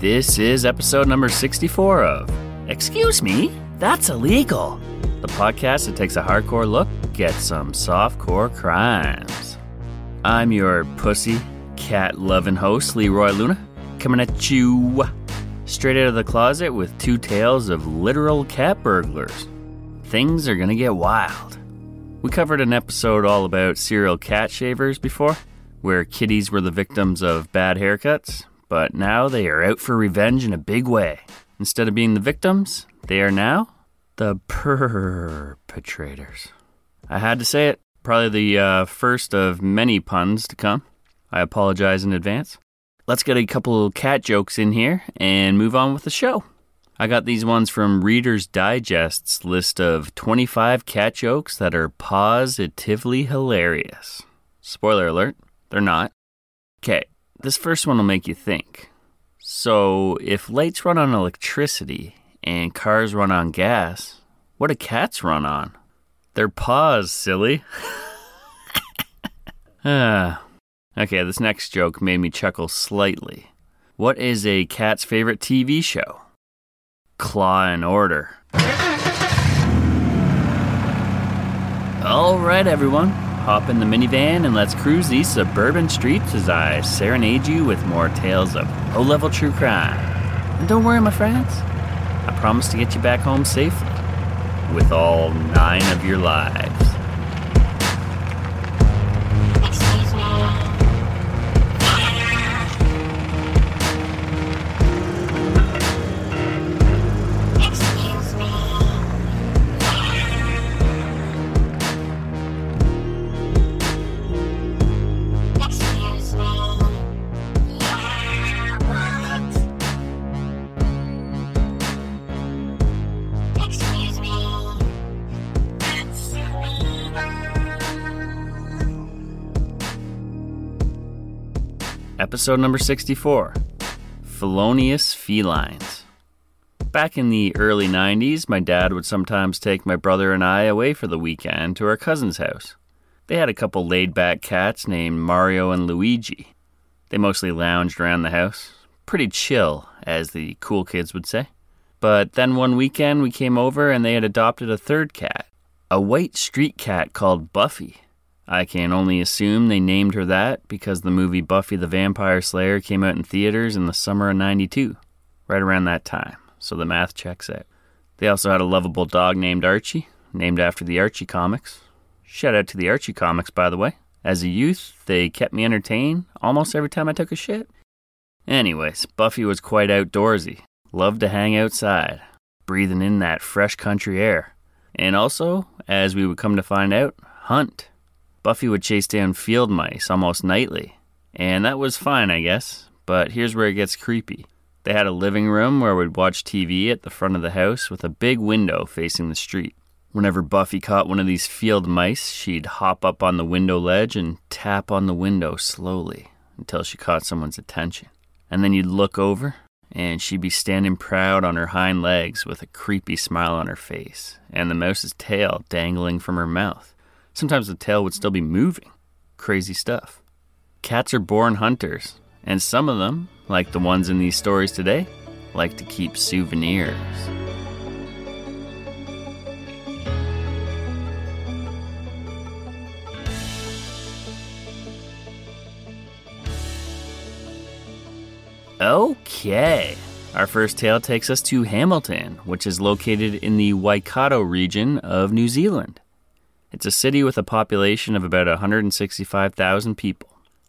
This is episode number 64 of Excuse Me, That's Illegal, the podcast that takes a hardcore look at some softcore crimes. I'm your pussy, cat loving host, Leroy Luna, coming at you straight out of the closet with two tales of literal cat burglars. Things are gonna get wild. We covered an episode all about serial cat shavers before, where kitties were the victims of bad haircuts, but now they are out for revenge in a big way. Instead of being the victims, they are now the perpetrators. I had to say it. Probably the uh, first of many puns to come. I apologize in advance. Let's get a couple cat jokes in here and move on with the show. I got these ones from Reader's Digest's list of 25 cat jokes that are positively hilarious. Spoiler alert, they're not. Okay, this first one will make you think. So, if lights run on electricity and cars run on gas, what do cats run on? Their paws, silly. ah. Okay, this next joke made me chuckle slightly. What is a cat's favorite TV show? Claw and Order. All right, everyone. Hop in the minivan and let's cruise these suburban streets as I serenade you with more tales of low level true crime. And don't worry, my friends, I promise to get you back home safely with all nine of your lives. Episode number 64 Felonious Felines. Back in the early 90s, my dad would sometimes take my brother and I away for the weekend to our cousin's house. They had a couple laid back cats named Mario and Luigi. They mostly lounged around the house. Pretty chill, as the cool kids would say. But then one weekend we came over and they had adopted a third cat, a white street cat called Buffy. I can only assume they named her that because the movie Buffy the Vampire Slayer came out in theaters in the summer of 92, right around that time, so the math checks out. They also had a lovable dog named Archie, named after the Archie comics. Shout out to the Archie comics, by the way. As a youth, they kept me entertained almost every time I took a shit. Anyways, Buffy was quite outdoorsy, loved to hang outside, breathing in that fresh country air. And also, as we would come to find out, hunt. Buffy would chase down field mice almost nightly. And that was fine, I guess. But here's where it gets creepy. They had a living room where we'd watch TV at the front of the house with a big window facing the street. Whenever Buffy caught one of these field mice, she'd hop up on the window ledge and tap on the window slowly until she caught someone's attention. And then you'd look over, and she'd be standing proud on her hind legs with a creepy smile on her face, and the mouse's tail dangling from her mouth. Sometimes the tail would still be moving. Crazy stuff. Cats are born hunters, and some of them, like the ones in these stories today, like to keep souvenirs. Okay. Our first tale takes us to Hamilton, which is located in the Waikato region of New Zealand. It's a city with a population of about 165,000 people.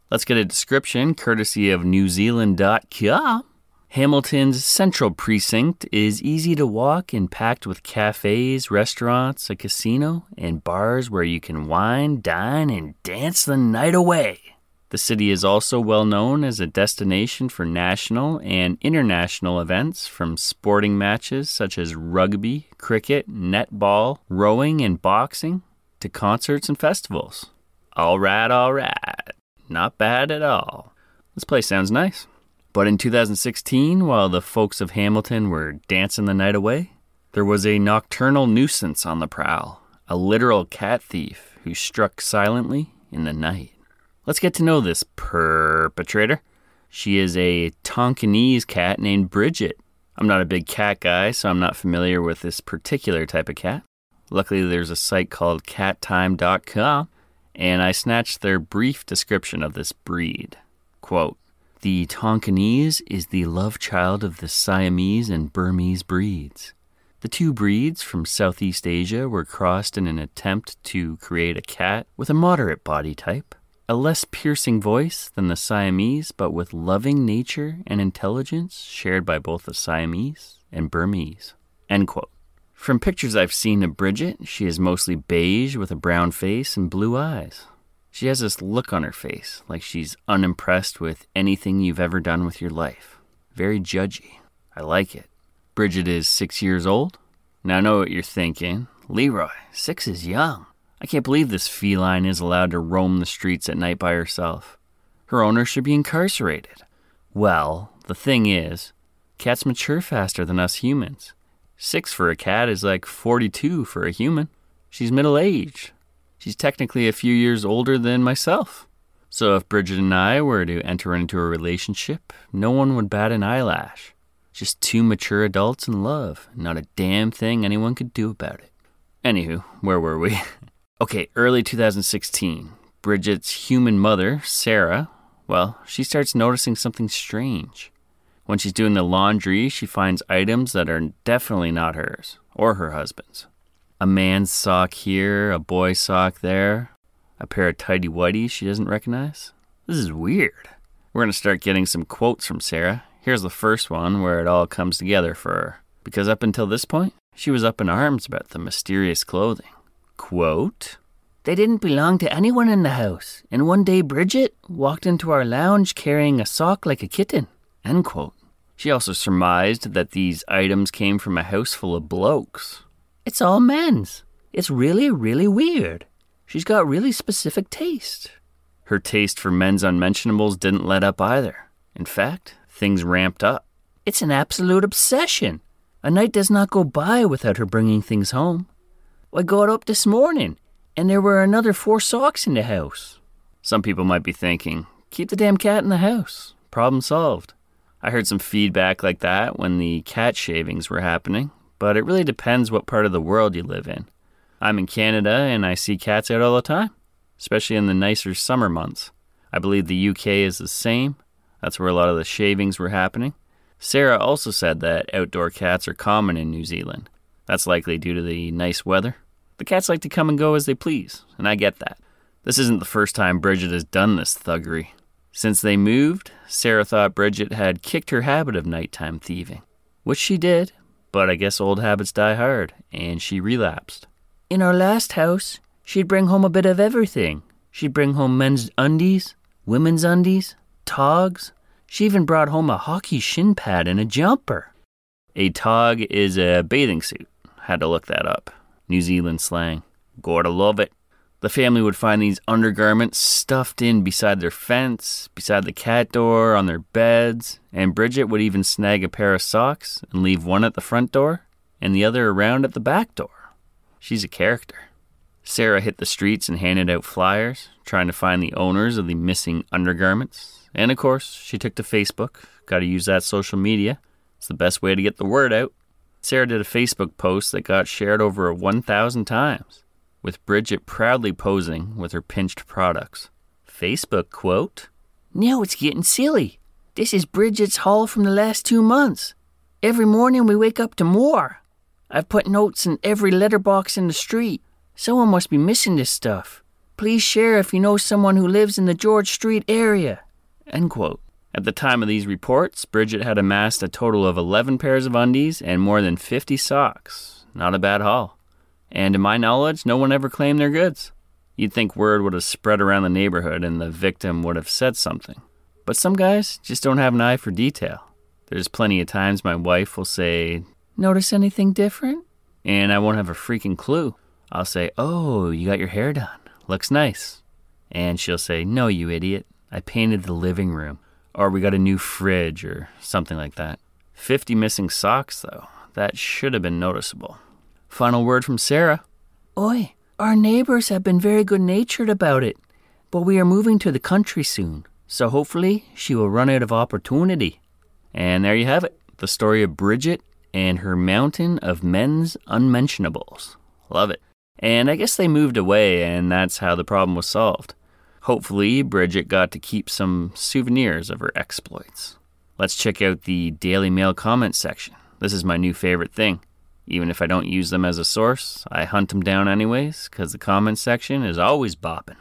Let's get a description courtesy of NewZealand.com. Hamilton's central precinct is easy to walk and packed with cafes, restaurants, a casino, and bars where you can wine, dine, and dance the night away. The city is also well known as a destination for national and international events from sporting matches such as rugby, cricket, netball, rowing, and boxing to concerts and festivals. All right, all right. Not bad at all. This place sounds nice. But in 2016, while the folks of Hamilton were dancing the night away, there was a nocturnal nuisance on the prowl, a literal cat thief who struck silently in the night. Let's get to know this perpetrator. She is a Tonkinese cat named Bridget. I'm not a big cat guy, so I'm not familiar with this particular type of cat. Luckily, there's a site called cattime.com, and I snatched their brief description of this breed. Quote The Tonkinese is the love child of the Siamese and Burmese breeds. The two breeds from Southeast Asia were crossed in an attempt to create a cat with a moderate body type, a less piercing voice than the Siamese, but with loving nature and intelligence shared by both the Siamese and Burmese. End quote. From pictures I've seen of Bridget, she is mostly beige with a brown face and blue eyes. She has this look on her face, like she's unimpressed with anything you've ever done with your life. Very judgy. I like it. Bridget is six years old. Now I know what you're thinking. Leroy, six is young. I can't believe this feline is allowed to roam the streets at night by herself. Her owner should be incarcerated. Well, the thing is, cats mature faster than us humans. Six for a cat is like 42 for a human. She's middle aged. She's technically a few years older than myself. So if Bridget and I were to enter into a relationship, no one would bat an eyelash. Just two mature adults in love, not a damn thing anyone could do about it. Anywho, where were we? Okay, early 2016, Bridget's human mother, Sarah, well, she starts noticing something strange. When she's doing the laundry, she finds items that are definitely not hers or her husband's. A man's sock here, a boy's sock there, a pair of tidy whities she doesn't recognize. This is weird. We're going to start getting some quotes from Sarah. Here's the first one where it all comes together for her. Because up until this point, she was up in arms about the mysterious clothing. Quote, They didn't belong to anyone in the house, and one day Bridget walked into our lounge carrying a sock like a kitten. End quote. She also surmised that these items came from a house full of blokes. It's all men's. It's really, really weird. She's got really specific taste. Her taste for men's unmentionables didn't let up either. In fact, things ramped up. It's an absolute obsession. A night does not go by without her bringing things home. I got up this morning and there were another four socks in the house. Some people might be thinking, keep the damn cat in the house. Problem solved. I heard some feedback like that when the cat shavings were happening, but it really depends what part of the world you live in. I'm in Canada and I see cats out all the time, especially in the nicer summer months. I believe the UK is the same. That's where a lot of the shavings were happening. Sarah also said that outdoor cats are common in New Zealand. That's likely due to the nice weather. The cats like to come and go as they please, and I get that. This isn't the first time Bridget has done this thuggery. Since they moved, Sarah thought Bridget had kicked her habit of nighttime thieving. which she did, but I guess old habits die hard, and she relapsed. In our last house, she'd bring home a bit of everything. She'd bring home men's undies, women's undies, togs. She even brought home a hockey shin pad and a jumper. A tog is a bathing suit. Had to look that up. New Zealand slang. Gotta love it. The family would find these undergarments stuffed in beside their fence, beside the cat door, on their beds, and Bridget would even snag a pair of socks and leave one at the front door and the other around at the back door. She's a character. Sarah hit the streets and handed out flyers, trying to find the owners of the missing undergarments. And of course, she took to Facebook. Got to use that social media. It's the best way to get the word out. Sarah did a Facebook post that got shared over 1,000 times with Bridget proudly posing with her pinched products. Facebook quote Now it's getting silly. This is Bridget's haul from the last two months. Every morning we wake up to more. I've put notes in every letterbox in the street. Someone must be missing this stuff. Please share if you know someone who lives in the George Street area. End quote. At the time of these reports, Bridget had amassed a total of 11 pairs of undies and more than 50 socks. Not a bad haul. And to my knowledge, no one ever claimed their goods. You'd think word would have spread around the neighborhood and the victim would have said something. But some guys just don't have an eye for detail. There's plenty of times my wife will say, Notice anything different? And I won't have a freaking clue. I'll say, Oh, you got your hair done. Looks nice. And she'll say, No, you idiot. I painted the living room. Or we got a new fridge or something like that. 50 missing socks, though. That should have been noticeable. Final word from Sarah. Oi, our neighbors have been very good natured about it, but we are moving to the country soon, so hopefully she will run out of opportunity. And there you have it the story of Bridget and her mountain of men's unmentionables. Love it. And I guess they moved away, and that's how the problem was solved. Hopefully, Bridget got to keep some souvenirs of her exploits. Let's check out the Daily Mail comments section. This is my new favorite thing. Even if I don't use them as a source, I hunt them down anyways, because the comments section is always bopping.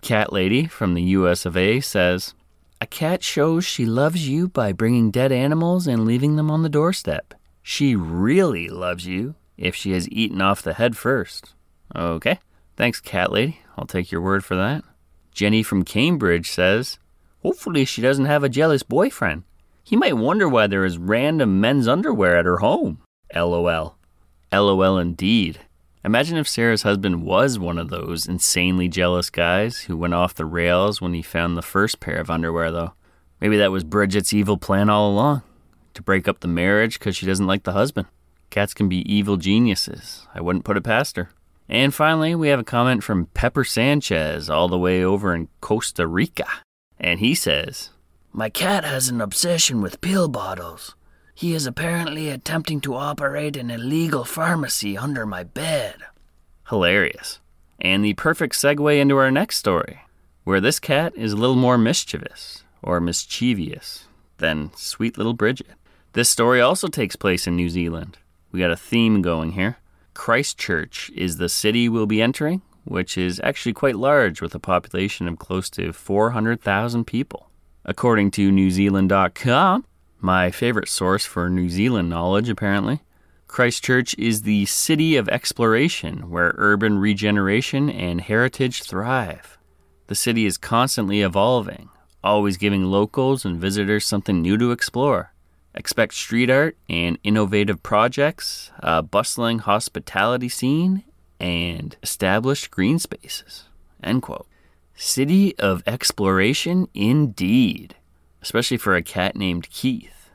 Cat Lady from the US of A says, A cat shows she loves you by bringing dead animals and leaving them on the doorstep. She really loves you if she has eaten off the head first. Okay, thanks, Cat Lady. I'll take your word for that. Jenny from Cambridge says, Hopefully she doesn't have a jealous boyfriend. He might wonder why there is random men's underwear at her home. LOL. LOL indeed. Imagine if Sarah's husband was one of those insanely jealous guys who went off the rails when he found the first pair of underwear, though. Maybe that was Bridget's evil plan all along to break up the marriage because she doesn't like the husband. Cats can be evil geniuses. I wouldn't put it past her. And finally, we have a comment from Pepper Sanchez, all the way over in Costa Rica. And he says, My cat has an obsession with pill bottles. He is apparently attempting to operate an illegal pharmacy under my bed. Hilarious. And the perfect segue into our next story, where this cat is a little more mischievous, or mischievous, than sweet little Bridget. This story also takes place in New Zealand. We got a theme going here. Christchurch is the city we'll be entering, which is actually quite large with a population of close to 400,000 people. According to NewZealand.com, my favorite source for New Zealand knowledge, apparently. Christchurch is the city of exploration where urban regeneration and heritage thrive. The city is constantly evolving, always giving locals and visitors something new to explore. Expect street art and innovative projects, a bustling hospitality scene, and established green spaces. End quote. City of exploration indeed especially for a cat named Keith.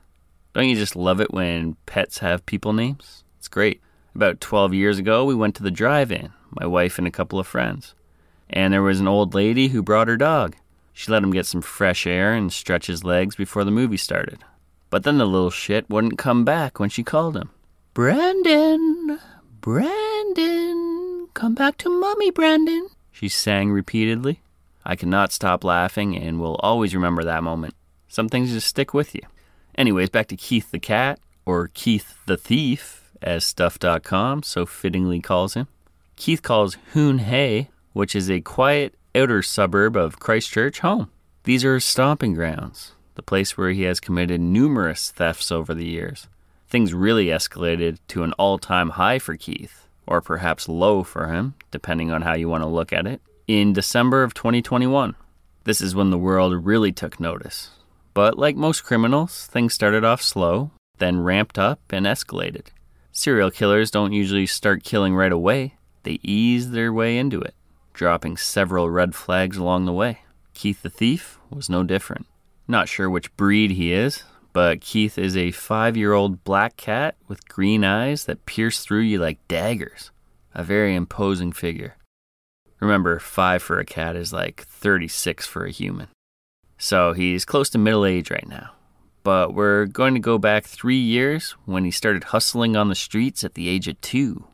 Don't you just love it when pets have people names? It's great. About 12 years ago, we went to the drive in, my wife and a couple of friends. And there was an old lady who brought her dog. She let him get some fresh air and stretch his legs before the movie started. But then the little shit wouldn't come back when she called him. Brandon! Brandon! Come back to Mummy, Brandon! She sang repeatedly. I cannot stop laughing and will always remember that moment. Some things just stick with you. Anyways, back to Keith the Cat, or Keith the Thief, as Stuff.com so fittingly calls him. Keith calls Hoon Hay, which is a quiet outer suburb of Christchurch, home. These are his stomping grounds, the place where he has committed numerous thefts over the years. things really escalated to an all time high for Keith, or perhaps low for him, depending on how you want to look at it, in December of 2021. This is when the world really took notice. But like most criminals, things started off slow, then ramped up and escalated. Serial killers don't usually start killing right away, they ease their way into it, dropping several red flags along the way. Keith the Thief was no different. Not sure which breed he is, but Keith is a five year old black cat with green eyes that pierce through you like daggers. A very imposing figure. Remember, five for a cat is like 36 for a human. So he's close to middle age right now. But we're going to go back three years when he started hustling on the streets at the age of two.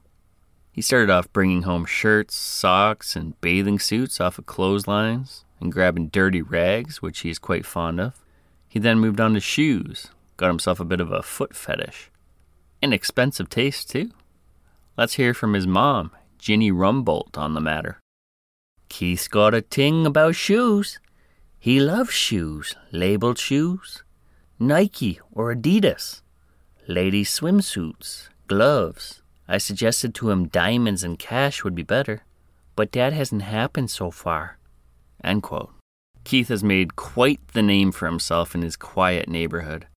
He started off bringing home shirts, socks, and bathing suits off of clotheslines and grabbing dirty rags, which he is quite fond of. He then moved on to shoes, got himself a bit of a foot fetish. An expensive taste, too. Let's hear from his mom, Ginny Rumbolt, on the matter. Keith's got a ting about shoes. He loves shoes, labeled shoes. Nike or Adidas. Ladies' swimsuits, gloves. I suggested to him diamonds and cash would be better, but that hasn't happened so far. End quote. Keith has made quite the name for himself in his quiet neighborhood.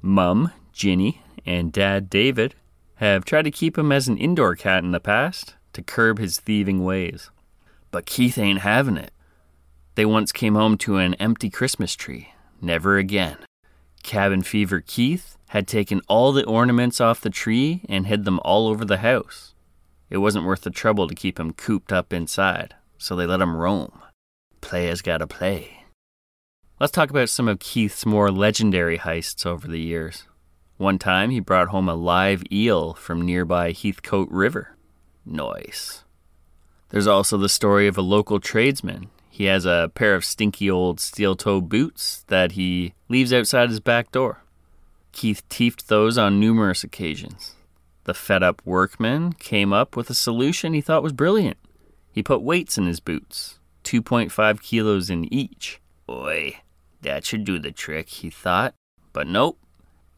Mum, Ginny, and Dad, David, have tried to keep him as an indoor cat in the past to curb his thieving ways. But Keith ain't having it. They once came home to an empty Christmas tree. Never again. Cabin Fever Keith had taken all the ornaments off the tree and hid them all over the house. It wasn't worth the trouble to keep him cooped up inside, so they let him roam. Players gotta play. Let's talk about some of Keith's more legendary heists over the years. One time he brought home a live eel from nearby Heathcote River. Nice. There's also the story of a local tradesman. He has a pair of stinky old steel toe boots that he leaves outside his back door. Keith teefed those on numerous occasions. The fed up workman came up with a solution he thought was brilliant. He put weights in his boots, 2.5 kilos in each. Boy, that should do the trick, he thought. But nope.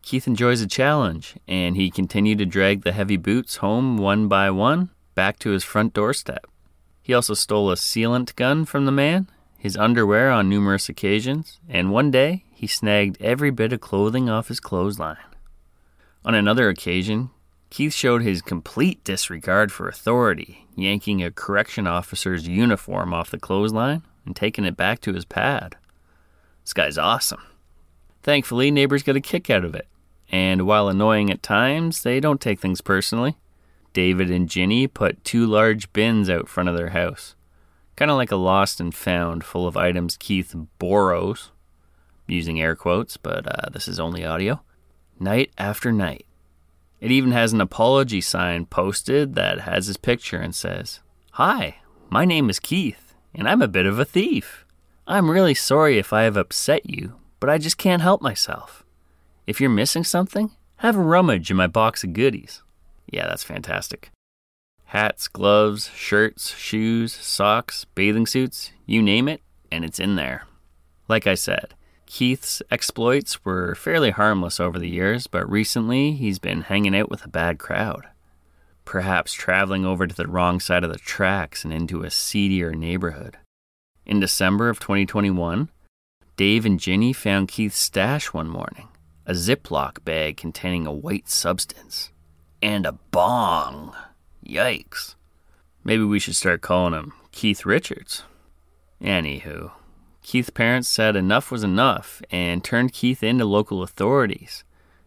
Keith enjoys a challenge, and he continued to drag the heavy boots home one by one back to his front doorstep. He also stole a sealant gun from the man, his underwear on numerous occasions, and one day he snagged every bit of clothing off his clothesline. On another occasion, Keith showed his complete disregard for authority, yanking a correction officer's uniform off the clothesline and taking it back to his pad. This guy's awesome. Thankfully, neighbors get a kick out of it, and while annoying at times, they don't take things personally. David and Ginny put two large bins out front of their house, kind of like a lost and found full of items Keith borrows, using air quotes, but uh, this is only audio, night after night. It even has an apology sign posted that has his picture and says, Hi, my name is Keith, and I'm a bit of a thief. I'm really sorry if I have upset you, but I just can't help myself. If you're missing something, have a rummage in my box of goodies. Yeah, that's fantastic. Hats, gloves, shirts, shoes, socks, bathing suits, you name it, and it's in there. Like I said, Keith's exploits were fairly harmless over the years, but recently he's been hanging out with a bad crowd. Perhaps traveling over to the wrong side of the tracks and into a seedier neighborhood. In December of 2021, Dave and Ginny found Keith's stash one morning a Ziploc bag containing a white substance. And a bong. Yikes. Maybe we should start calling him Keith Richards. Anywho, Keith's parents said enough was enough and turned Keith in to local authorities.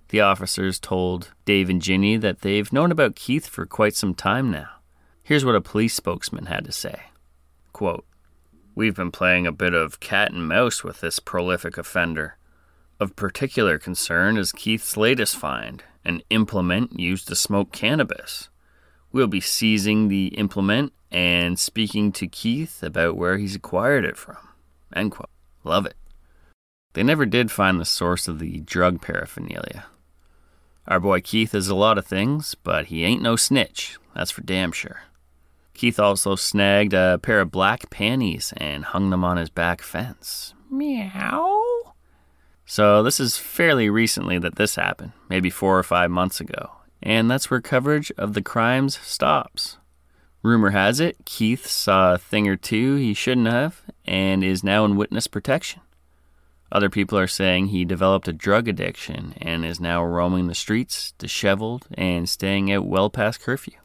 The officers told Dave and Ginny that they've known about Keith for quite some time now. Here's what a police spokesman had to say Quote, We've been playing a bit of cat and mouse with this prolific offender. Of particular concern is Keith's latest find an implement used to smoke cannabis. We'll be seizing the implement and speaking to Keith about where he's acquired it from. End quote. Love it. They never did find the source of the drug paraphernalia. Our boy Keith is a lot of things, but he ain't no snitch, that's for damn sure. Keith also snagged a pair of black panties and hung them on his back fence. Meow. So, this is fairly recently that this happened, maybe four or five months ago, and that's where coverage of the crimes stops. Rumor has it, Keith saw a thing or two he shouldn't have and is now in witness protection. Other people are saying he developed a drug addiction and is now roaming the streets, disheveled, and staying out well past curfew.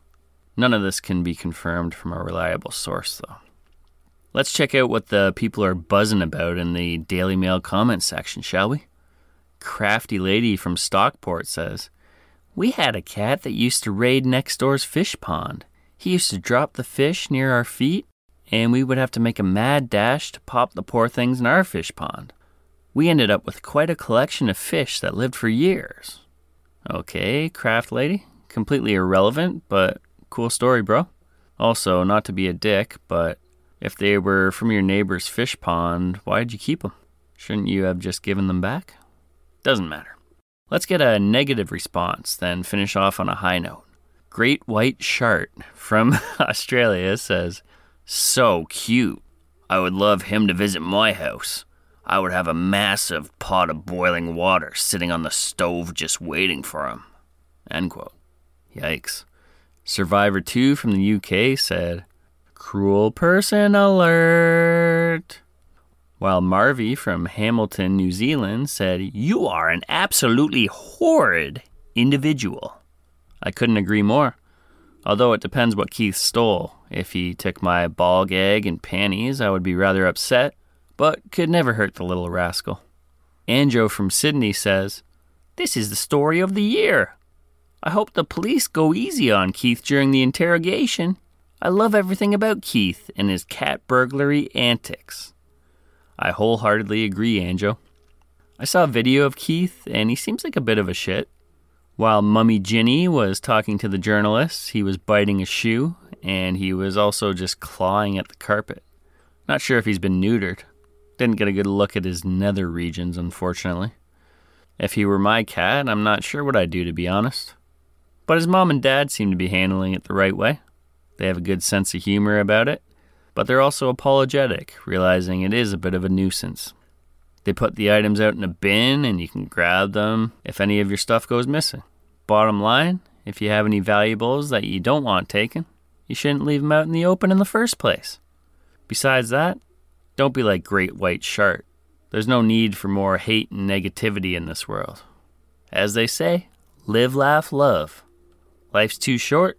None of this can be confirmed from a reliable source, though. Let's check out what the people are buzzing about in the Daily Mail comment section, shall we? Crafty Lady from Stockport says, We had a cat that used to raid next door's fish pond. He used to drop the fish near our feet, and we would have to make a mad dash to pop the poor things in our fish pond. We ended up with quite a collection of fish that lived for years. Okay, Craft Lady, completely irrelevant, but cool story, bro. Also, not to be a dick, but if they were from your neighbor's fish pond, why'd you keep them? Shouldn't you have just given them back? Doesn't matter. Let's get a negative response, then finish off on a high note. Great White Shark from Australia says, So cute. I would love him to visit my house. I would have a massive pot of boiling water sitting on the stove just waiting for him. End quote. Yikes. Survivor 2 from the UK said, Cruel person alert. While Marvy from Hamilton, New Zealand said, You are an absolutely horrid individual. I couldn't agree more. Although it depends what Keith stole. If he took my ball gag and panties, I would be rather upset, but could never hurt the little rascal. Anjo from Sydney says, This is the story of the year. I hope the police go easy on Keith during the interrogation. I love everything about Keith and his cat burglary antics. I wholeheartedly agree, Anjo. I saw a video of Keith, and he seems like a bit of a shit. While Mummy Ginny was talking to the journalists, he was biting a shoe, and he was also just clawing at the carpet. Not sure if he's been neutered. Didn't get a good look at his nether regions, unfortunately. If he were my cat, I'm not sure what I'd do, to be honest. But his mom and dad seem to be handling it the right way. They have a good sense of humor about it, but they're also apologetic, realizing it is a bit of a nuisance. They put the items out in a bin and you can grab them if any of your stuff goes missing. Bottom line, if you have any valuables that you don't want taken, you shouldn't leave them out in the open in the first place. Besides that, don't be like Great White Shark. There's no need for more hate and negativity in this world. As they say, live, laugh, love. Life's too short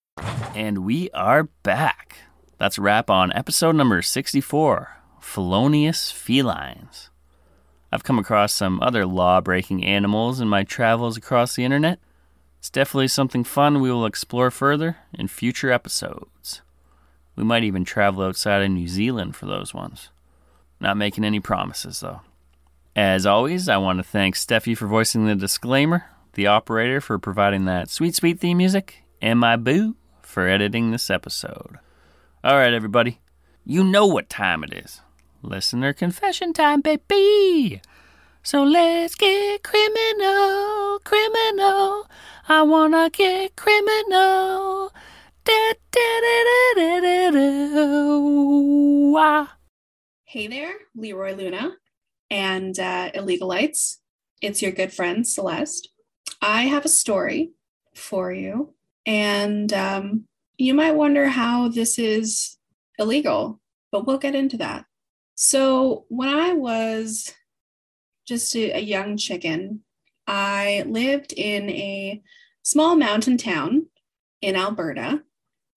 And we are back. That's a wrap on episode number 64 Felonious Felines. I've come across some other law breaking animals in my travels across the internet. It's definitely something fun we will explore further in future episodes. We might even travel outside of New Zealand for those ones. Not making any promises, though. As always, I want to thank Steffi for voicing the disclaimer, the operator for providing that sweet, sweet theme music, and my boo for editing this episode. All right, everybody. You know what time it is. Listener confession time, baby. So let's get criminal, criminal. I wanna get criminal. Da, da, da, da, da, da. Hey there, Leroy Luna and uh, Illegalites. It's your good friend Celeste. I have a story for you, and um, you might wonder how this is illegal, but we'll get into that. So, when I was just a, a young chicken, I lived in a small mountain town in Alberta,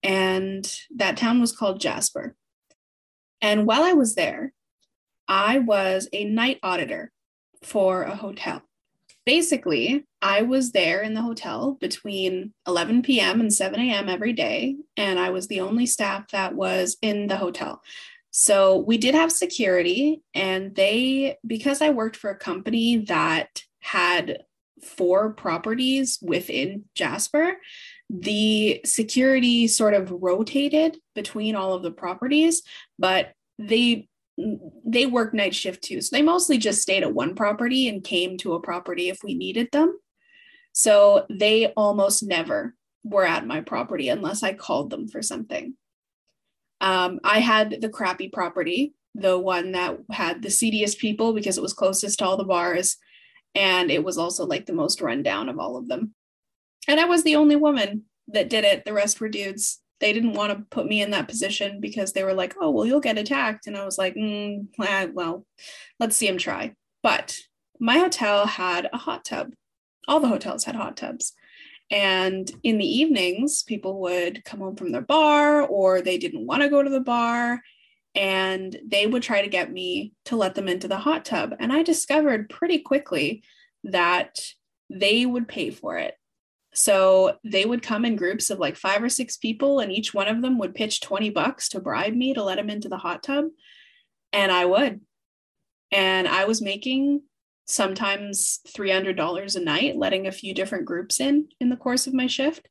and that town was called Jasper. And while I was there, I was a night auditor for a hotel. Basically, I was there in the hotel between 11 p.m. and 7 a.m. every day, and I was the only staff that was in the hotel. So we did have security, and they, because I worked for a company that had four properties within Jasper, the security sort of rotated between all of the properties, but they they work night shift too. So they mostly just stayed at one property and came to a property if we needed them. So they almost never were at my property unless I called them for something. Um, I had the crappy property, the one that had the seediest people because it was closest to all the bars. And it was also like the most rundown of all of them. And I was the only woman that did it. The rest were dudes they didn't want to put me in that position because they were like, oh, well, you'll get attacked. And I was like, mm, well, let's see him try. But my hotel had a hot tub. All the hotels had hot tubs. And in the evenings, people would come home from their bar or they didn't want to go to the bar and they would try to get me to let them into the hot tub. And I discovered pretty quickly that they would pay for it. So they would come in groups of like five or six people, and each one of them would pitch 20 bucks to bribe me to let them into the hot tub. And I would. And I was making sometimes $300 a night, letting a few different groups in in the course of my shift.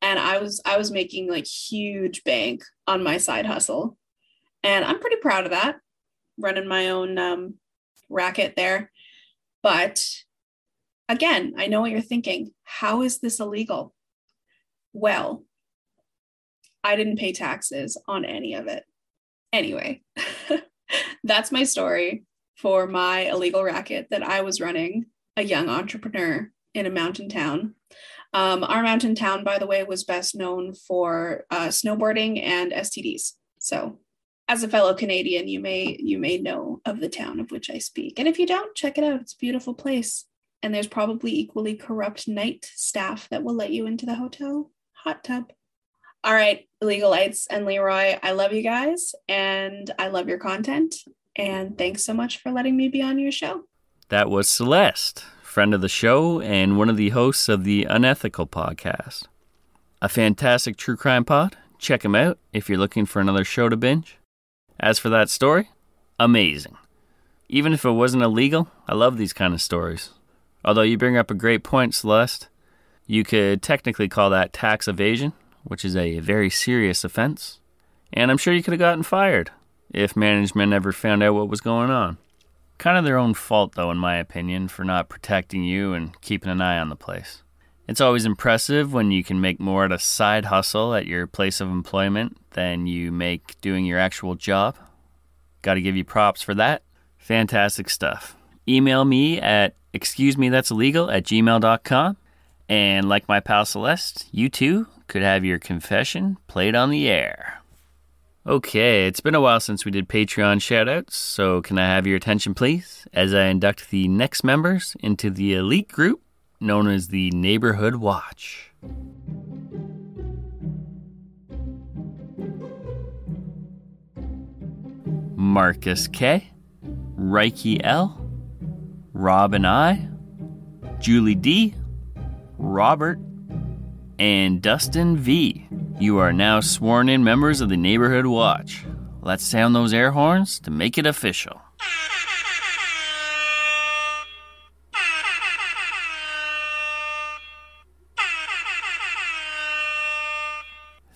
And I was I was making like huge bank on my side hustle. And I'm pretty proud of that, running my own um, racket there. But Again, I know what you're thinking. How is this illegal? Well, I didn't pay taxes on any of it. Anyway, that's my story for my illegal racket that I was running, a young entrepreneur in a mountain town. Um, our mountain town, by the way, was best known for uh, snowboarding and STDs. So, as a fellow Canadian, you may you may know of the town of which I speak, and if you don't, check it out. It's a beautiful place and there's probably equally corrupt night staff that will let you into the hotel hot tub. All right, Illegalites and Leroy, I love you guys and I love your content. And thanks so much for letting me be on your show. That was Celeste, friend of the show and one of the hosts of the Unethical podcast. A fantastic true crime pod. Check him out if you're looking for another show to binge. As for that story, amazing. Even if it wasn't illegal, I love these kind of stories. Although you bring up a great point, Celeste. You could technically call that tax evasion, which is a very serious offense. And I'm sure you could have gotten fired if management ever found out what was going on. Kind of their own fault, though, in my opinion, for not protecting you and keeping an eye on the place. It's always impressive when you can make more at a side hustle at your place of employment than you make doing your actual job. Got to give you props for that. Fantastic stuff. Email me at excuse me that's illegal at gmail.com. And like my pal Celeste, you too could have your confession played on the air. Okay, it's been a while since we did Patreon shoutouts, so can I have your attention please as I induct the next members into the elite group known as the Neighborhood Watch. Marcus K, Reiki L, Rob and I, Julie D, Robert, and Dustin V. You are now sworn in members of the Neighborhood Watch. Let's sound those air horns to make it official.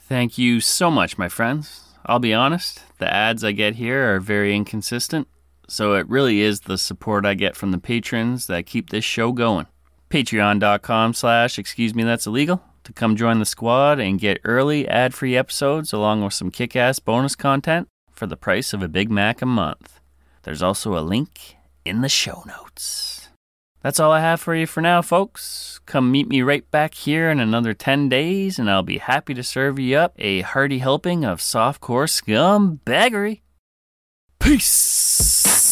Thank you so much, my friends. I'll be honest, the ads I get here are very inconsistent, so it really is the support I get from the patrons that keep this show going. Patreon.com slash excuse me that's illegal to come join the squad and get early ad-free episodes along with some kick-ass bonus content for the price of a Big Mac a month. There's also a link in the show notes. That's all I have for you for now, folks. Come meet me right back here in another 10 days, and I'll be happy to serve you up a hearty helping of softcore scumbaggery. Peace!